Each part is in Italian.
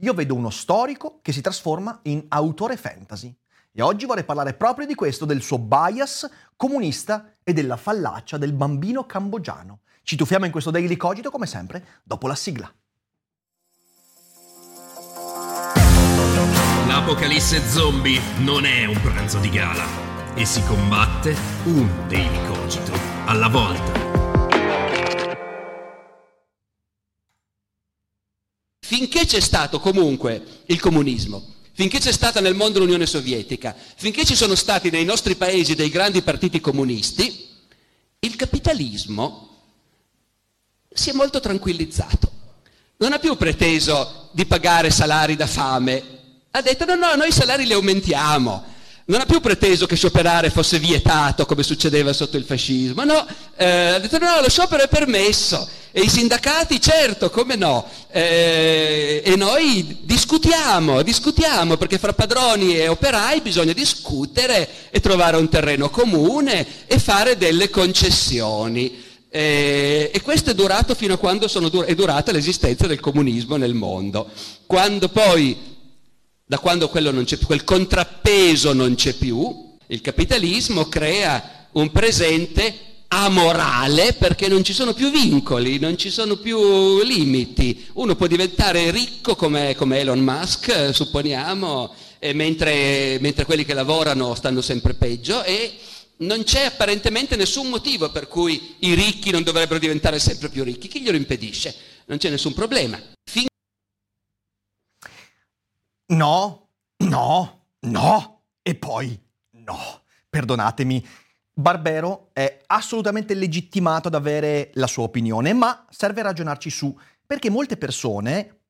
io vedo uno storico che si trasforma in autore fantasy. E oggi vorrei parlare proprio di questo, del suo bias comunista e della fallacia del bambino cambogiano. Ci tuffiamo in questo Daily Cogito come sempre dopo la sigla. L'apocalisse zombie non è un pranzo di gala e si combatte un Daily Cogito alla volta. Finché c'è stato comunque il comunismo, finché c'è stata nel mondo l'Unione Sovietica, finché ci sono stati nei nostri paesi dei grandi partiti comunisti, il capitalismo si è molto tranquillizzato. Non ha più preteso di pagare salari da fame, ha detto no, no, noi i salari li aumentiamo. Non ha più preteso che scioperare fosse vietato come succedeva sotto il fascismo, no, eh, ha detto no, lo sciopero è permesso e i sindacati, certo, come no, eh, e noi discutiamo, discutiamo perché fra padroni e operai bisogna discutere e trovare un terreno comune e fare delle concessioni. Eh, e questo è durato fino a quando dur- è durata l'esistenza del comunismo nel mondo. Quando poi da quando quel contrappeso non c'è più, il capitalismo crea un presente amorale perché non ci sono più vincoli, non ci sono più limiti. Uno può diventare ricco come, come Elon Musk, supponiamo, mentre, mentre quelli che lavorano stanno sempre peggio e non c'è apparentemente nessun motivo per cui i ricchi non dovrebbero diventare sempre più ricchi. Chi glielo impedisce? Non c'è nessun problema. Fin- No, no, no e poi no. Perdonatemi. Barbero è assolutamente legittimato ad avere la sua opinione, ma serve ragionarci su, perché molte persone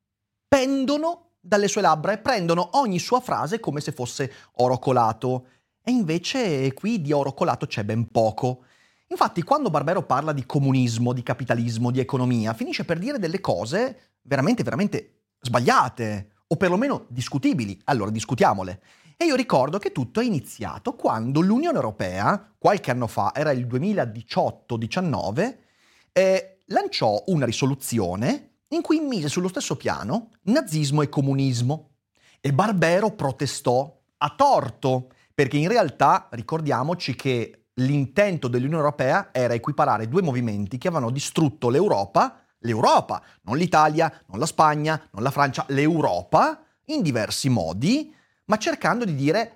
pendono dalle sue labbra e prendono ogni sua frase come se fosse oro colato. E invece qui di oro colato c'è ben poco. Infatti, quando Barbero parla di comunismo, di capitalismo, di economia, finisce per dire delle cose veramente, veramente sbagliate, o perlomeno discutibili. Allora discutiamole. E io ricordo che tutto è iniziato quando l'Unione Europea, qualche anno fa, era il 2018-19, eh, lanciò una risoluzione in cui mise sullo stesso piano nazismo e comunismo. E Barbero protestò a torto, perché in realtà ricordiamoci che l'intento dell'Unione Europea era equiparare due movimenti che avevano distrutto l'Europa, l'Europa, non l'Italia, non la Spagna, non la Francia, l'Europa, in diversi modi, ma cercando di dire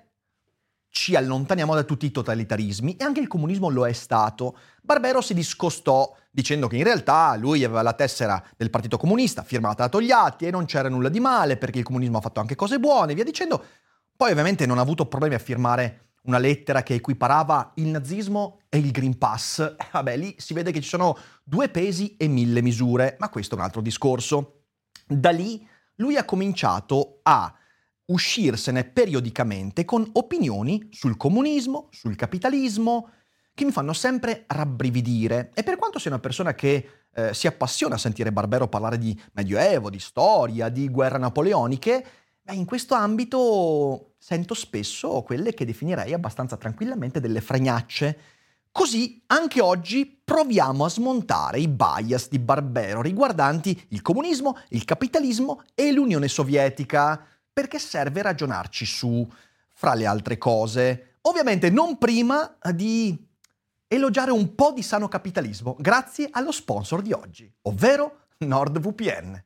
ci allontaniamo da tutti i totalitarismi e anche il comunismo lo è stato. Barbero si discostò dicendo che in realtà lui aveva la tessera del Partito Comunista firmata da Togliatti e non c'era nulla di male perché il comunismo ha fatto anche cose buone, via dicendo. Poi ovviamente non ha avuto problemi a firmare una lettera che equiparava il nazismo e il Green Pass. Eh, vabbè, lì si vede che ci sono due pesi e mille misure, ma questo è un altro discorso. Da lì lui ha cominciato a uscirsene periodicamente con opinioni sul comunismo, sul capitalismo, che mi fanno sempre rabbrividire. E per quanto sia una persona che eh, si appassiona a sentire Barbero parlare di Medioevo, di storia, di guerre napoleoniche, beh, in questo ambito sento spesso quelle che definirei abbastanza tranquillamente delle fregnacce. Così anche oggi proviamo a smontare i bias di Barbero riguardanti il comunismo, il capitalismo e l'Unione Sovietica perché serve ragionarci su, fra le altre cose. Ovviamente non prima di elogiare un po' di sano capitalismo, grazie allo sponsor di oggi, ovvero NordVPN.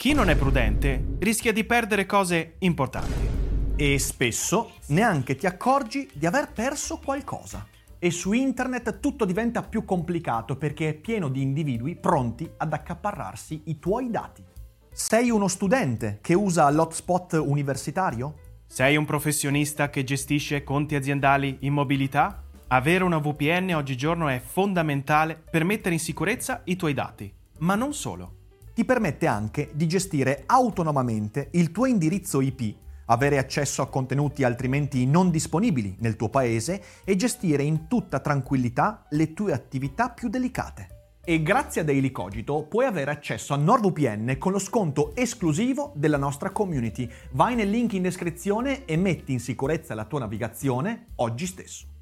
Chi non è prudente rischia di perdere cose importanti. E spesso neanche ti accorgi di aver perso qualcosa. E su internet tutto diventa più complicato perché è pieno di individui pronti ad accaparrarsi i tuoi dati. Sei uno studente che usa l'hotspot universitario? Sei un professionista che gestisce conti aziendali in mobilità? Avere una VPN oggigiorno è fondamentale per mettere in sicurezza i tuoi dati, ma non solo. Ti permette anche di gestire autonomamente il tuo indirizzo IP, avere accesso a contenuti altrimenti non disponibili nel tuo paese e gestire in tutta tranquillità le tue attività più delicate. E grazie a Daily Cogito puoi avere accesso a NordVPN con lo sconto esclusivo della nostra community. Vai nel link in descrizione e metti in sicurezza la tua navigazione oggi stesso.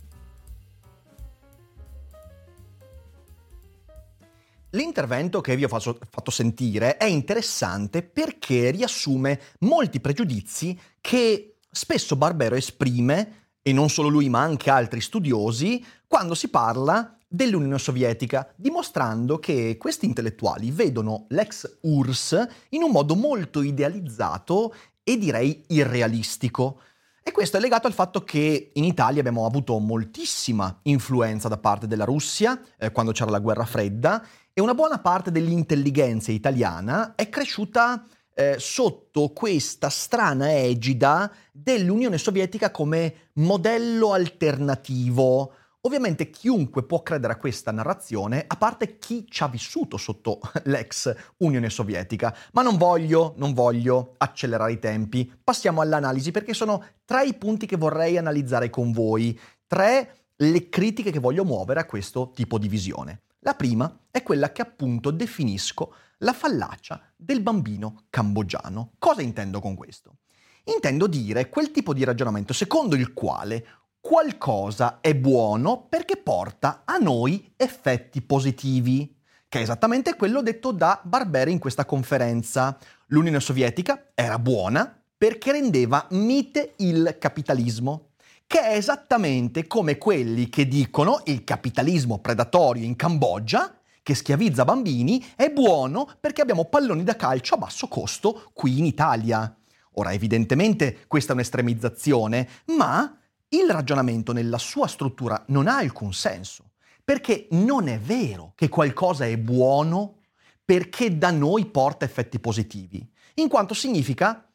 L'intervento che vi ho fatto sentire è interessante perché riassume molti pregiudizi che spesso Barbero esprime, e non solo lui ma anche altri studiosi, quando si parla dell'Unione Sovietica, dimostrando che questi intellettuali vedono l'ex URSS in un modo molto idealizzato e direi irrealistico. E questo è legato al fatto che in Italia abbiamo avuto moltissima influenza da parte della Russia eh, quando c'era la guerra fredda e una buona parte dell'intelligenza italiana è cresciuta eh, sotto questa strana egida dell'Unione Sovietica come modello alternativo Ovviamente chiunque può credere a questa narrazione, a parte chi ci ha vissuto sotto l'ex Unione Sovietica. Ma non voglio, non voglio accelerare i tempi. Passiamo all'analisi perché sono tre i punti che vorrei analizzare con voi, tre le critiche che voglio muovere a questo tipo di visione. La prima è quella che appunto definisco la fallacia del bambino cambogiano. Cosa intendo con questo? Intendo dire quel tipo di ragionamento secondo il quale qualcosa è buono perché porta a noi effetti positivi, che è esattamente quello detto da Barberi in questa conferenza. L'Unione Sovietica era buona perché rendeva mite il capitalismo, che è esattamente come quelli che dicono il capitalismo predatorio in Cambogia, che schiavizza bambini, è buono perché abbiamo palloni da calcio a basso costo qui in Italia. Ora, evidentemente questa è un'estremizzazione, ma il ragionamento nella sua struttura non ha alcun senso, perché non è vero che qualcosa è buono perché da noi porta effetti positivi, in quanto significa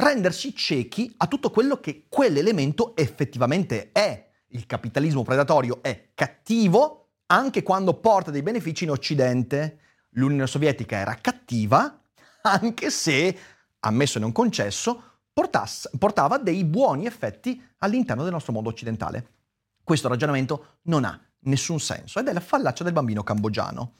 rendersi ciechi a tutto quello che quell'elemento effettivamente è. Il capitalismo predatorio è cattivo anche quando porta dei benefici in Occidente. L'Unione Sovietica era cattiva anche se, ammesso e non concesso, portasse, portava dei buoni effetti all'interno del nostro mondo occidentale. Questo ragionamento non ha nessun senso ed è la fallacia del bambino cambogiano.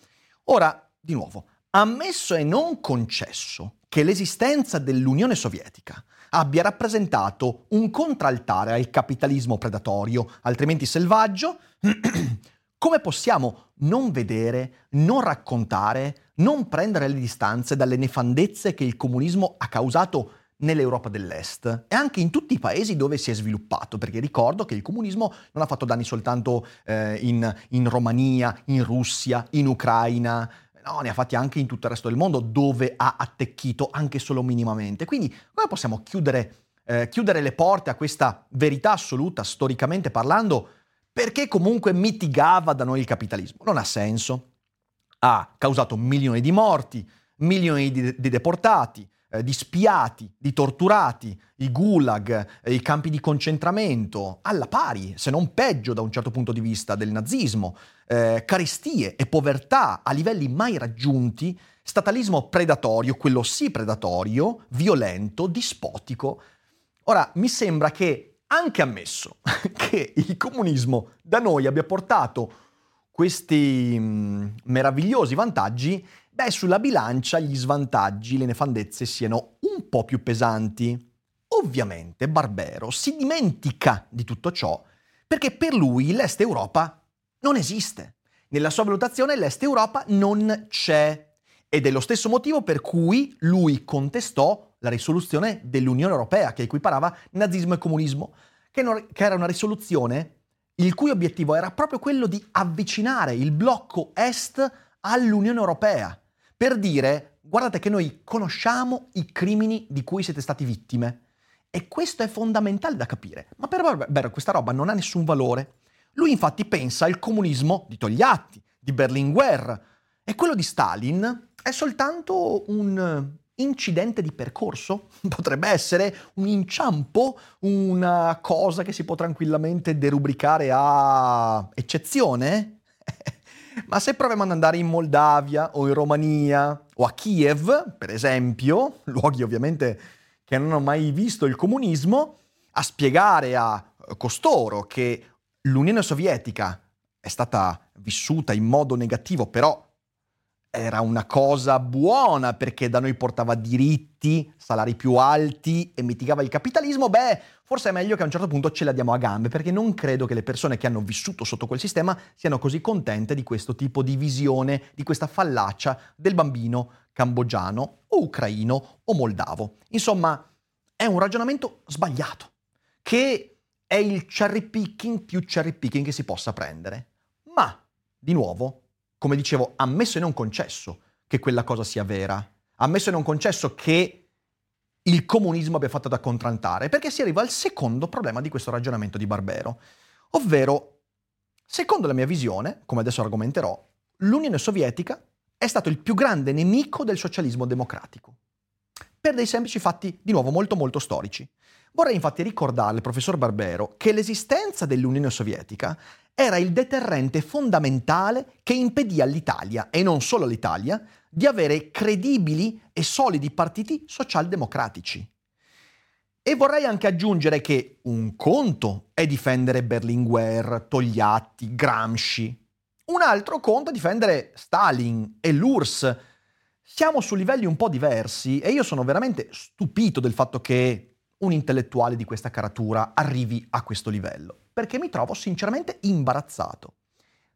Ora, di nuovo, ammesso e non concesso che l'esistenza dell'Unione Sovietica abbia rappresentato un contraltare al capitalismo predatorio, altrimenti selvaggio, come possiamo non vedere, non raccontare, non prendere le distanze dalle nefandezze che il comunismo ha causato nell'Europa dell'Est e anche in tutti i paesi dove si è sviluppato, perché ricordo che il comunismo non ha fatto danni soltanto eh, in, in Romania, in Russia, in Ucraina, No, ne ha fatti anche in tutto il resto del mondo dove ha attecchito anche solo minimamente. Quindi come possiamo chiudere, eh, chiudere, le porte a questa verità assoluta, storicamente parlando, perché comunque mitigava da noi il capitalismo? Non ha senso. Ha causato milioni di morti, milioni di, di deportati, eh, di spiati, di torturati, i gulag, eh, i campi di concentramento, alla pari, se non peggio da un certo punto di vista del nazismo, eh, carestie e povertà a livelli mai raggiunti, statalismo predatorio, quello sì predatorio, violento, dispotico. Ora, mi sembra che, anche ammesso che il comunismo da noi abbia portato questi mh, mm, meravigliosi vantaggi, beh, sulla bilancia gli svantaggi, le nefandezze siano un po' più pesanti. Ovviamente Barbero si dimentica di tutto ciò perché per lui l'Est Europa non esiste. Nella sua valutazione l'Est Europa non c'è. Ed è lo stesso motivo per cui lui contestò la risoluzione dell'Unione Europea che equiparava nazismo e comunismo, che, non, che era una risoluzione il cui obiettivo era proprio quello di avvicinare il blocco Est all'Unione Europea per dire guardate che noi conosciamo i crimini di cui siete stati vittime. E questo è fondamentale da capire. Ma per Barber questa roba non ha nessun valore. Lui infatti pensa al comunismo di Togliatti, di Berlinguer, e quello di Stalin è soltanto un incidente di percorso? Potrebbe essere un inciampo, una cosa che si può tranquillamente derubricare a eccezione? Ma se proviamo ad andare in Moldavia o in Romania o a Kiev, per esempio, luoghi ovviamente che non hanno mai visto il comunismo, a spiegare a costoro che l'Unione Sovietica è stata vissuta in modo negativo, però era una cosa buona perché da noi portava diritti, salari più alti e mitigava il capitalismo, beh, forse è meglio che a un certo punto ce la diamo a gambe, perché non credo che le persone che hanno vissuto sotto quel sistema siano così contente di questo tipo di visione, di questa fallacia del bambino cambogiano o ucraino o moldavo. Insomma, è un ragionamento sbagliato, che è il cherry picking più cherry picking che si possa prendere. Ma, di nuovo, come dicevo, ammesso e non concesso che quella cosa sia vera, ammesso e non concesso che il comunismo abbia fatto da contrantare, perché si arriva al secondo problema di questo ragionamento di Barbero, ovvero, secondo la mia visione, come adesso argomenterò, l'Unione Sovietica è stato il più grande nemico del socialismo democratico, per dei semplici fatti, di nuovo, molto molto storici. Vorrei infatti ricordare al professor Barbero che l'esistenza dell'Unione Sovietica era il deterrente fondamentale che impedì all'Italia, e non solo all'Italia, di avere credibili e solidi partiti socialdemocratici. E vorrei anche aggiungere che un conto è difendere Berlinguer, Togliatti, Gramsci. Un altro conto è difendere Stalin e l'URSS. Siamo su livelli un po' diversi e io sono veramente stupito del fatto che un intellettuale di questa caratura arrivi a questo livello, perché mi trovo sinceramente imbarazzato.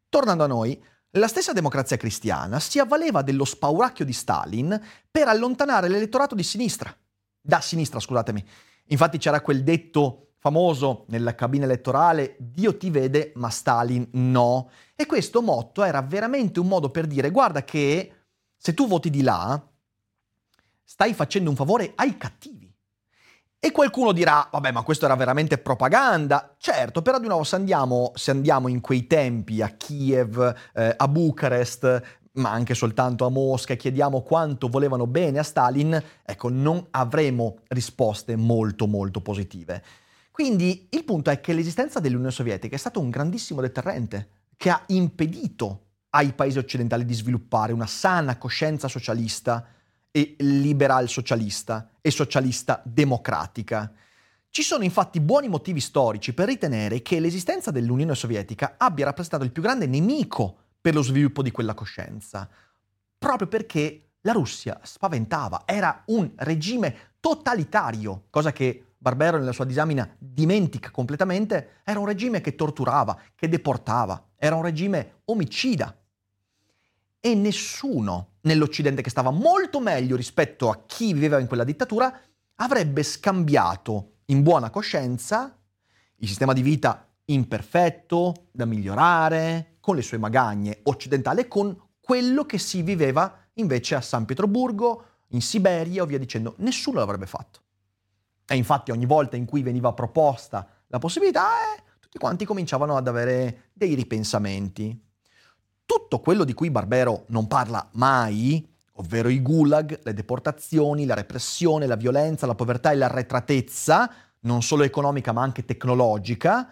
Tornando a noi, la stessa democrazia cristiana si avvaleva dello spauracchio di Stalin per allontanare l'elettorato di sinistra. Da sinistra, scusatemi. Infatti c'era quel detto famoso nella cabina elettorale, Dio ti vede, ma Stalin no. E questo motto era veramente un modo per dire, guarda che se tu voti di là, stai facendo un favore ai cattivi. E qualcuno dirà, vabbè, ma questo era veramente propaganda. Certo, però di nuovo se andiamo, se andiamo in quei tempi a Kiev, eh, a Bucarest, ma anche soltanto a Mosca, e chiediamo quanto volevano bene a Stalin, ecco, non avremo risposte molto molto positive. Quindi il punto è che l'esistenza dell'Unione Sovietica è stato un grandissimo deterrente che ha impedito ai paesi occidentali di sviluppare una sana coscienza socialista e liberal socialista e socialista democratica. Ci sono infatti buoni motivi storici per ritenere che l'esistenza dell'Unione Sovietica abbia rappresentato il più grande nemico per lo sviluppo di quella coscienza, proprio perché la Russia spaventava, era un regime totalitario, cosa che Barbero nella sua disamina dimentica completamente, era un regime che torturava, che deportava, era un regime omicida. E nessuno nell'Occidente che stava molto meglio rispetto a chi viveva in quella dittatura, avrebbe scambiato in buona coscienza il sistema di vita imperfetto, da migliorare, con le sue magagne occidentali, con quello che si viveva invece a San Pietroburgo, in Siberia o via dicendo. Nessuno l'avrebbe fatto. E infatti ogni volta in cui veniva proposta la possibilità, eh, tutti quanti cominciavano ad avere dei ripensamenti tutto quello di cui Barbero non parla mai, ovvero i gulag, le deportazioni, la repressione, la violenza, la povertà e l'arretratezza, non solo economica ma anche tecnologica,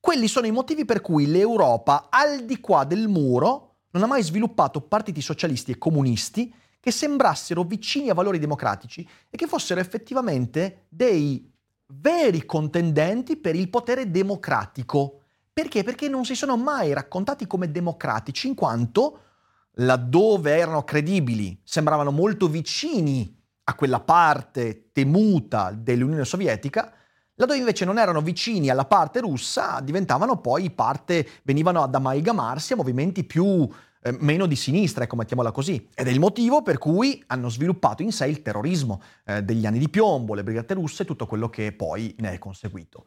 quelli sono i motivi per cui l'Europa, al di qua del muro, non ha mai sviluppato partiti socialisti e comunisti che sembrassero vicini a valori democratici e che fossero effettivamente dei veri contendenti per il potere democratico perché? Perché non si sono mai raccontati come democratici, in quanto laddove erano credibili sembravano molto vicini a quella parte temuta dell'Unione Sovietica, laddove invece non erano vicini alla parte russa, diventavano poi parte, venivano ad amalgamarsi a movimenti più eh, meno di sinistra, ecco, mettiamola così. Ed è il motivo per cui hanno sviluppato in sé il terrorismo eh, degli anni di piombo, le brigate russe e tutto quello che poi ne è conseguito.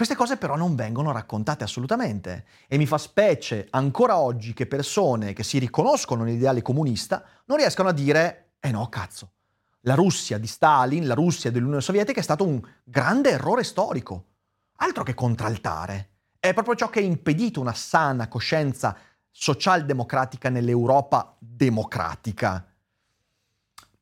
Queste cose però non vengono raccontate assolutamente e mi fa specie ancora oggi che persone che si riconoscono nell'ideale comunista non riescano a dire eh no, cazzo, la Russia di Stalin, la Russia dell'Unione Sovietica è stato un grande errore storico. Altro che contraltare. È proprio ciò che ha impedito una sana coscienza socialdemocratica nell'Europa democratica.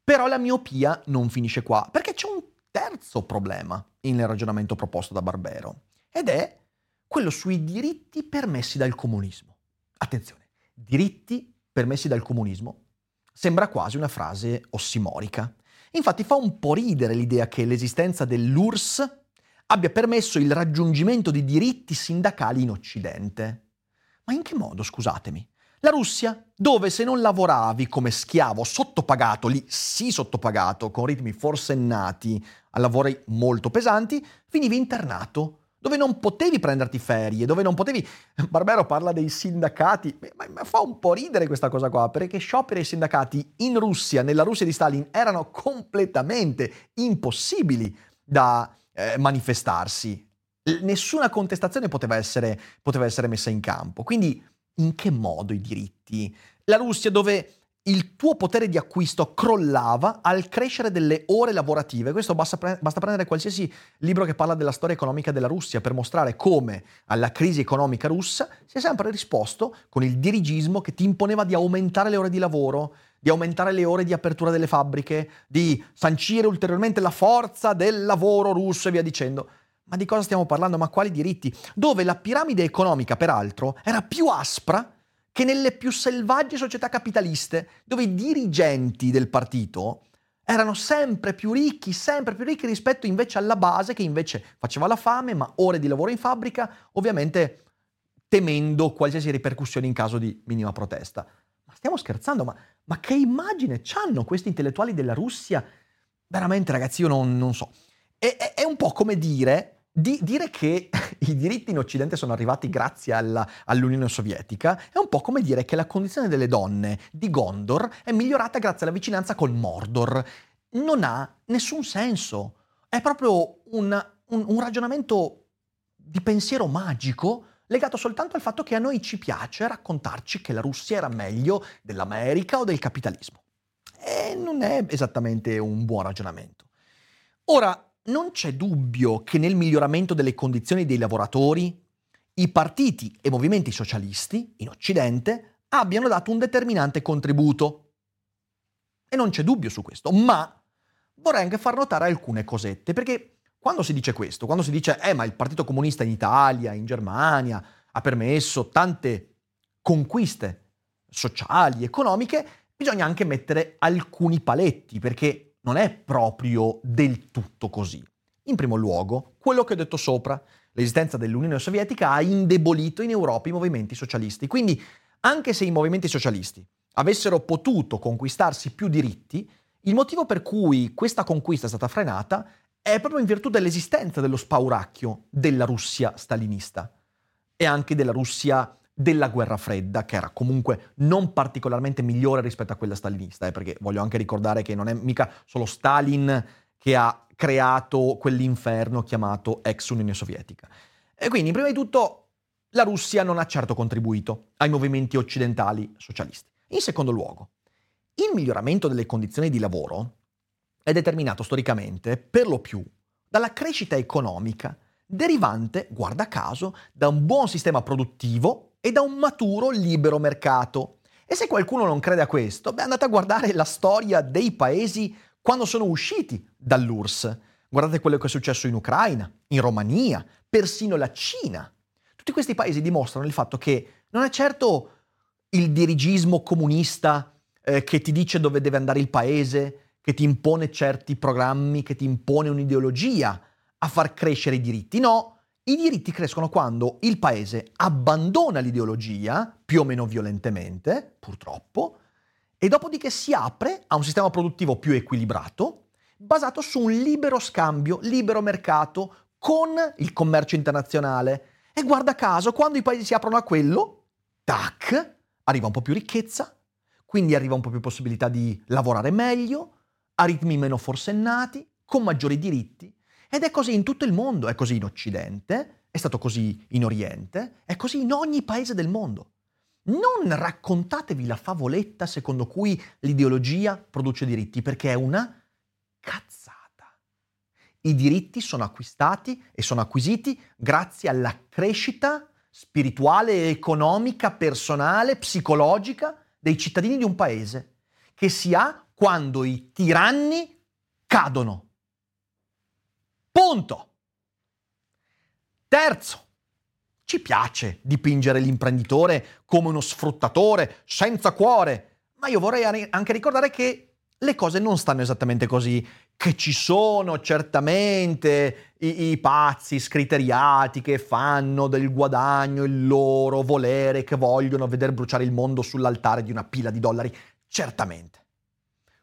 Però la miopia non finisce qua, perché c'è un terzo problema nel ragionamento proposto da Barbero ed è quello sui diritti permessi dal comunismo. Attenzione, diritti permessi dal comunismo sembra quasi una frase ossimorica. Infatti fa un po' ridere l'idea che l'esistenza dell'URSS abbia permesso il raggiungimento di diritti sindacali in Occidente. Ma in che modo, scusatemi? La Russia, dove se non lavoravi come schiavo sottopagato, lì sì sottopagato, con ritmi forsennati a lavori molto pesanti, finivi internato dove non potevi prenderti ferie, dove non potevi... Barbero parla dei sindacati, ma, ma, fa un po' ridere questa cosa qua, perché scioperi e sindacati in Russia, nella Russia di Stalin, erano completamente impossibili da eh, manifestarsi. Nessuna contestazione poteva essere, poteva essere messa in campo. Quindi in che modo i diritti? La Russia dove il tuo potere di acquisto crollava al crescere delle ore lavorative. Questo basta, pre- basta, prendere qualsiasi libro che parla della storia economica della Russia per mostrare come alla crisi economica russa si è sempre risposto con il dirigismo che ti imponeva di aumentare le ore di lavoro, di aumentare le ore di apertura delle fabbriche, di sancire ulteriormente la forza del lavoro russo e via dicendo. Ma di cosa stiamo parlando? Ma quali diritti? Dove la piramide economica, peraltro, era più aspra che nelle più selvagge società capitaliste, dove i dirigenti del partito erano sempre più ricchi, sempre più ricchi rispetto invece alla base che invece faceva la fame, ma ore di lavoro in fabbrica, ovviamente temendo qualsiasi ripercussione in caso di minima protesta. Ma stiamo scherzando, ma, ma che immagine hanno questi intellettuali della Russia? Veramente ragazzi, io non, non so. È, è, è un po' come dire di dire che i diritti in Occidente sono arrivati grazie alla, all'Unione Sovietica è un po' come dire che la condizione delle donne di Gondor è migliorata grazie alla vicinanza col Mordor. Non ha nessun senso. È proprio un, un, un ragionamento di pensiero magico legato soltanto al fatto che a noi ci piace raccontarci che la Russia era meglio dell'America o del capitalismo. E non è esattamente un buon ragionamento. Ora, non c'è dubbio che nel miglioramento delle condizioni dei lavoratori i partiti e movimenti socialisti in Occidente abbiano dato un determinante contributo. E non c'è dubbio su questo, ma vorrei anche far notare alcune cosette, perché quando si dice questo, quando si dice, eh, ma il Partito Comunista in Italia, in Germania, ha permesso tante conquiste sociali, economiche, bisogna anche mettere alcuni paletti, perché non è proprio del tutto così. In primo luogo, quello che ho detto sopra, l'esistenza dell'Unione Sovietica ha indebolito in Europa i movimenti socialisti. Quindi, anche se i movimenti socialisti avessero potuto conquistarsi più diritti, il motivo per cui questa conquista è stata frenata è proprio in virtù dell'esistenza dello spauracchio della Russia stalinista e anche della Russia della guerra fredda, che era comunque non particolarmente migliore rispetto a quella stalinista, eh, perché voglio anche ricordare che non è mica solo Stalin che ha creato quell'inferno chiamato ex Unione Sovietica. E quindi, prima di tutto, la Russia non ha certo contribuito ai movimenti occidentali socialisti. In secondo luogo, il miglioramento delle condizioni di lavoro è determinato storicamente per lo più dalla crescita economica derivante, guarda caso, da un buon sistema produttivo e da un maturo libero mercato. E se qualcuno non crede a questo, beh, andate a guardare la storia dei paesi quando sono usciti dall'URSS. Guardate quello che è successo in Ucraina, in Romania, persino la Cina. Tutti questi paesi dimostrano il fatto che non è certo il dirigismo comunista eh, che ti dice dove deve andare il paese, che ti impone certi programmi, che ti impone un'ideologia a far crescere i diritti. No, I diritti crescono quando il paese abbandona l'ideologia, più o meno violentemente, purtroppo, e dopodiché si apre a un sistema produttivo più equilibrato, basato su un libero scambio, libero mercato con il commercio internazionale. E guarda caso, quando i paesi si aprono a quello, tac, arriva un po' più ricchezza, quindi arriva un po' più possibilità di lavorare meglio, a ritmi meno forsennati, con maggiori diritti ed è così in tutto il mondo, è così in Occidente, è stato così in Oriente, è così in ogni paese del mondo. Non raccontatevi la favoletta secondo cui l'ideologia produce diritti, perché è una cazzata. I diritti sono acquistati e sono acquisiti grazie alla crescita spirituale, economica, personale, psicologica dei cittadini di un paese, che si ha quando i tiranni cadono. Punto. Terzo, ci piace dipingere l'imprenditore come uno sfruttatore senza cuore, ma io vorrei anche ricordare che le cose non stanno esattamente così, che ci sono certamente i, i pazzi scriteriati che fanno del guadagno il loro volere, che vogliono vedere bruciare il mondo sull'altare di una pila di dollari, certamente.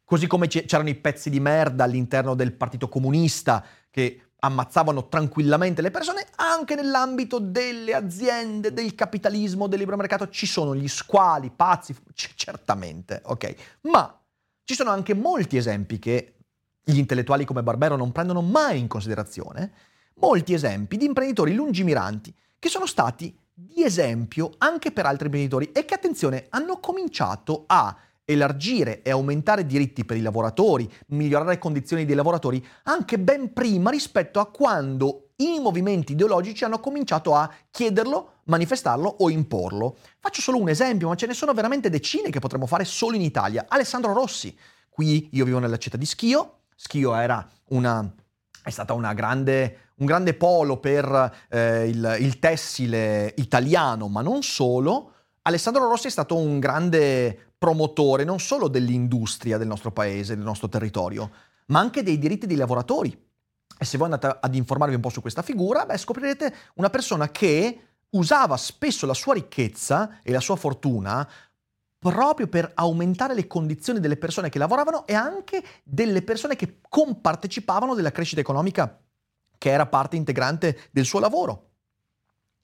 Così come c'erano i pezzi di merda all'interno del Partito Comunista che ammazzavano tranquillamente le persone, anche nell'ambito delle aziende, del capitalismo, del libero mercato, ci sono gli squali, pazzi, c- certamente, ok? Ma ci sono anche molti esempi che gli intellettuali come Barbero non prendono mai in considerazione, molti esempi di imprenditori lungimiranti che sono stati di esempio anche per altri imprenditori e che, attenzione, hanno cominciato a elargire e aumentare diritti per i lavoratori, migliorare le condizioni dei lavoratori, anche ben prima rispetto a quando i movimenti ideologici hanno cominciato a chiederlo, manifestarlo o imporlo. Faccio solo un esempio, ma ce ne sono veramente decine che potremmo fare solo in Italia. Alessandro Rossi, qui io vivo nella città di Schio, Schio era una, è stata una grande, un grande polo per eh, il, il tessile italiano, ma non solo. Alessandro Rossi è stato un grande promotore non solo dell'industria del nostro paese, del nostro territorio, ma anche dei diritti dei lavoratori. E se voi andate ad informarvi un po' su questa figura, beh, scoprirete una persona che usava spesso la sua ricchezza e la sua fortuna proprio per aumentare le condizioni delle persone che lavoravano e anche delle persone che compartecipavano della crescita economica che era parte integrante del suo lavoro.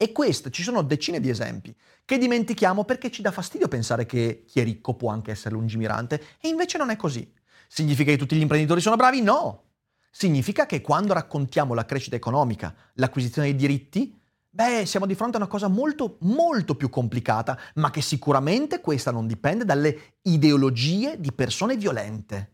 E questo, ci sono decine di esempi che dimentichiamo perché ci dà fastidio pensare che chi è ricco può anche essere lungimirante e invece non è così. Significa che tutti gli imprenditori sono bravi? No. Significa che quando raccontiamo la crescita economica, l'acquisizione dei diritti, beh, siamo di fronte a una cosa molto, molto più complicata, ma che sicuramente questa non dipende dalle ideologie di persone violente,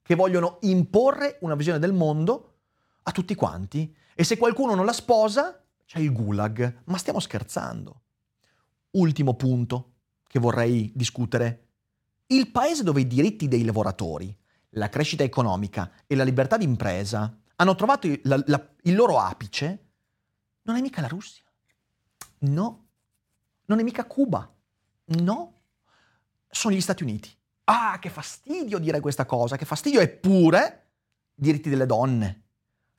che vogliono imporre una visione del mondo a tutti quanti. E se qualcuno non la sposa, c'è il gulag, ma stiamo scherzando. Ultimo punto che vorrei discutere. Il paese dove i diritti dei lavoratori, la crescita economica e la libertà di impresa hanno trovato il, la, la, il loro apice non è mica la Russia. No. Non è mica Cuba. No. Sono gli Stati Uniti. Ah, che fastidio dire questa cosa, che fastidio. Eppure, diritti delle donne,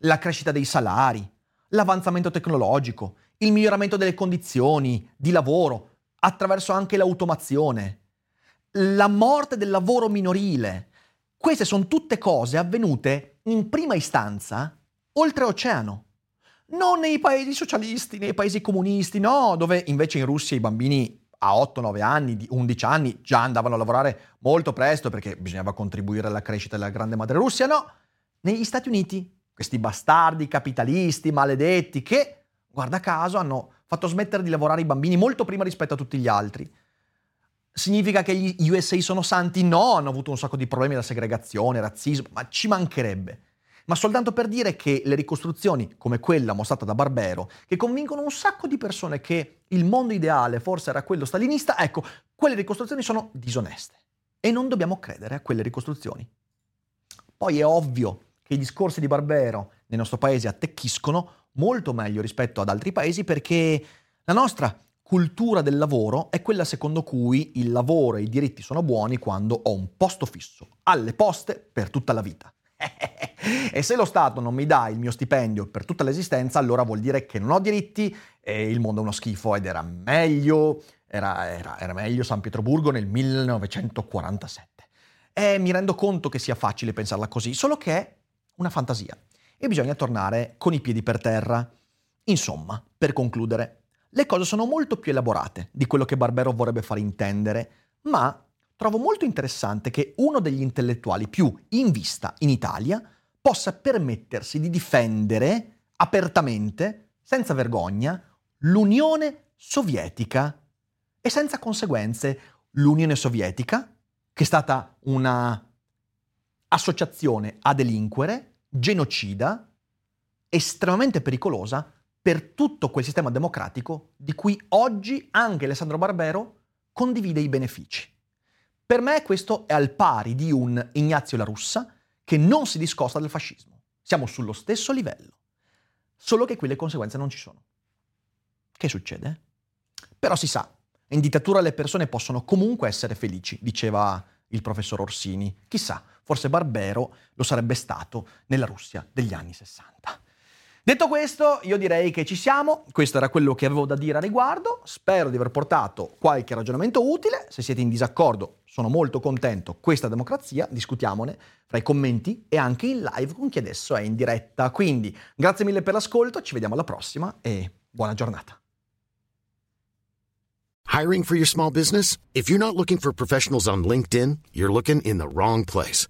la crescita dei salari, l'avanzamento tecnologico, il miglioramento delle condizioni di lavoro attraverso anche l'automazione, la morte del lavoro minorile. Queste sono tutte cose avvenute in prima istanza oltreoceano. Non nei paesi socialisti, nei paesi comunisti, no, dove invece in Russia i bambini a 8-9 anni, 11 anni già andavano a lavorare molto presto perché bisognava contribuire alla crescita della grande madre Russia, no. Negli Stati Uniti questi bastardi capitalisti maledetti che, guarda caso, hanno fatto smettere di lavorare i bambini molto prima rispetto a tutti gli altri. Significa che gli USA sono santi? No, hanno avuto un sacco di problemi da segregazione, razzismo, ma ci mancherebbe. Ma soltanto per dire che le ricostruzioni, come quella mostrata da Barbero, che convincono un sacco di persone che il mondo ideale forse era quello stalinista, ecco, quelle ricostruzioni sono disoneste. E non dobbiamo credere a quelle ricostruzioni. Poi è ovvio che i discorsi di Barbero nel nostro paese attecchiscono molto meglio rispetto ad altri paesi perché la nostra cultura del lavoro è quella secondo cui il lavoro e i diritti sono buoni quando ho un posto fisso alle poste per tutta la vita. E se lo Stato non mi dà il mio stipendio per tutta l'esistenza, allora vuol dire che non ho diritti e il mondo è uno schifo ed era meglio, era, era, era meglio San Pietroburgo nel 1947. E mi rendo conto che sia facile pensarla così, solo che una fantasia. E bisogna tornare con i piedi per terra. Insomma, per concludere, le cose sono molto più elaborate di quello che Barbero vorrebbe far intendere, ma trovo molto interessante che uno degli intellettuali più in vista in Italia possa permettersi di difendere apertamente, senza vergogna, l'Unione Sovietica e senza conseguenze l'Unione Sovietica, che è stata una associazione a delinquere, genocida, estremamente pericolosa per tutto quel sistema democratico di cui oggi anche Alessandro Barbero condivide i benefici. Per me questo è al pari di un Ignazio La Russa che non si discosta dal fascismo. Siamo sullo stesso livello, solo che qui le conseguenze non ci sono. Che succede? Però si sa, in dittatura le persone possono comunque essere felici, diceva il professor Orsini. Chissà, forse Barbero lo sarebbe stato nella Russia degli anni 60. Detto questo, io direi che ci siamo, questo era quello che avevo da dire a riguardo, spero di aver portato qualche ragionamento utile, se siete in disaccordo sono molto contento, questa democrazia, discutiamone fra i commenti e anche in live con chi adesso è in diretta. Quindi grazie mille per l'ascolto, ci vediamo alla prossima e buona giornata. Hiring for your small business? If you're not looking for professionals on LinkedIn, you're looking in the wrong place.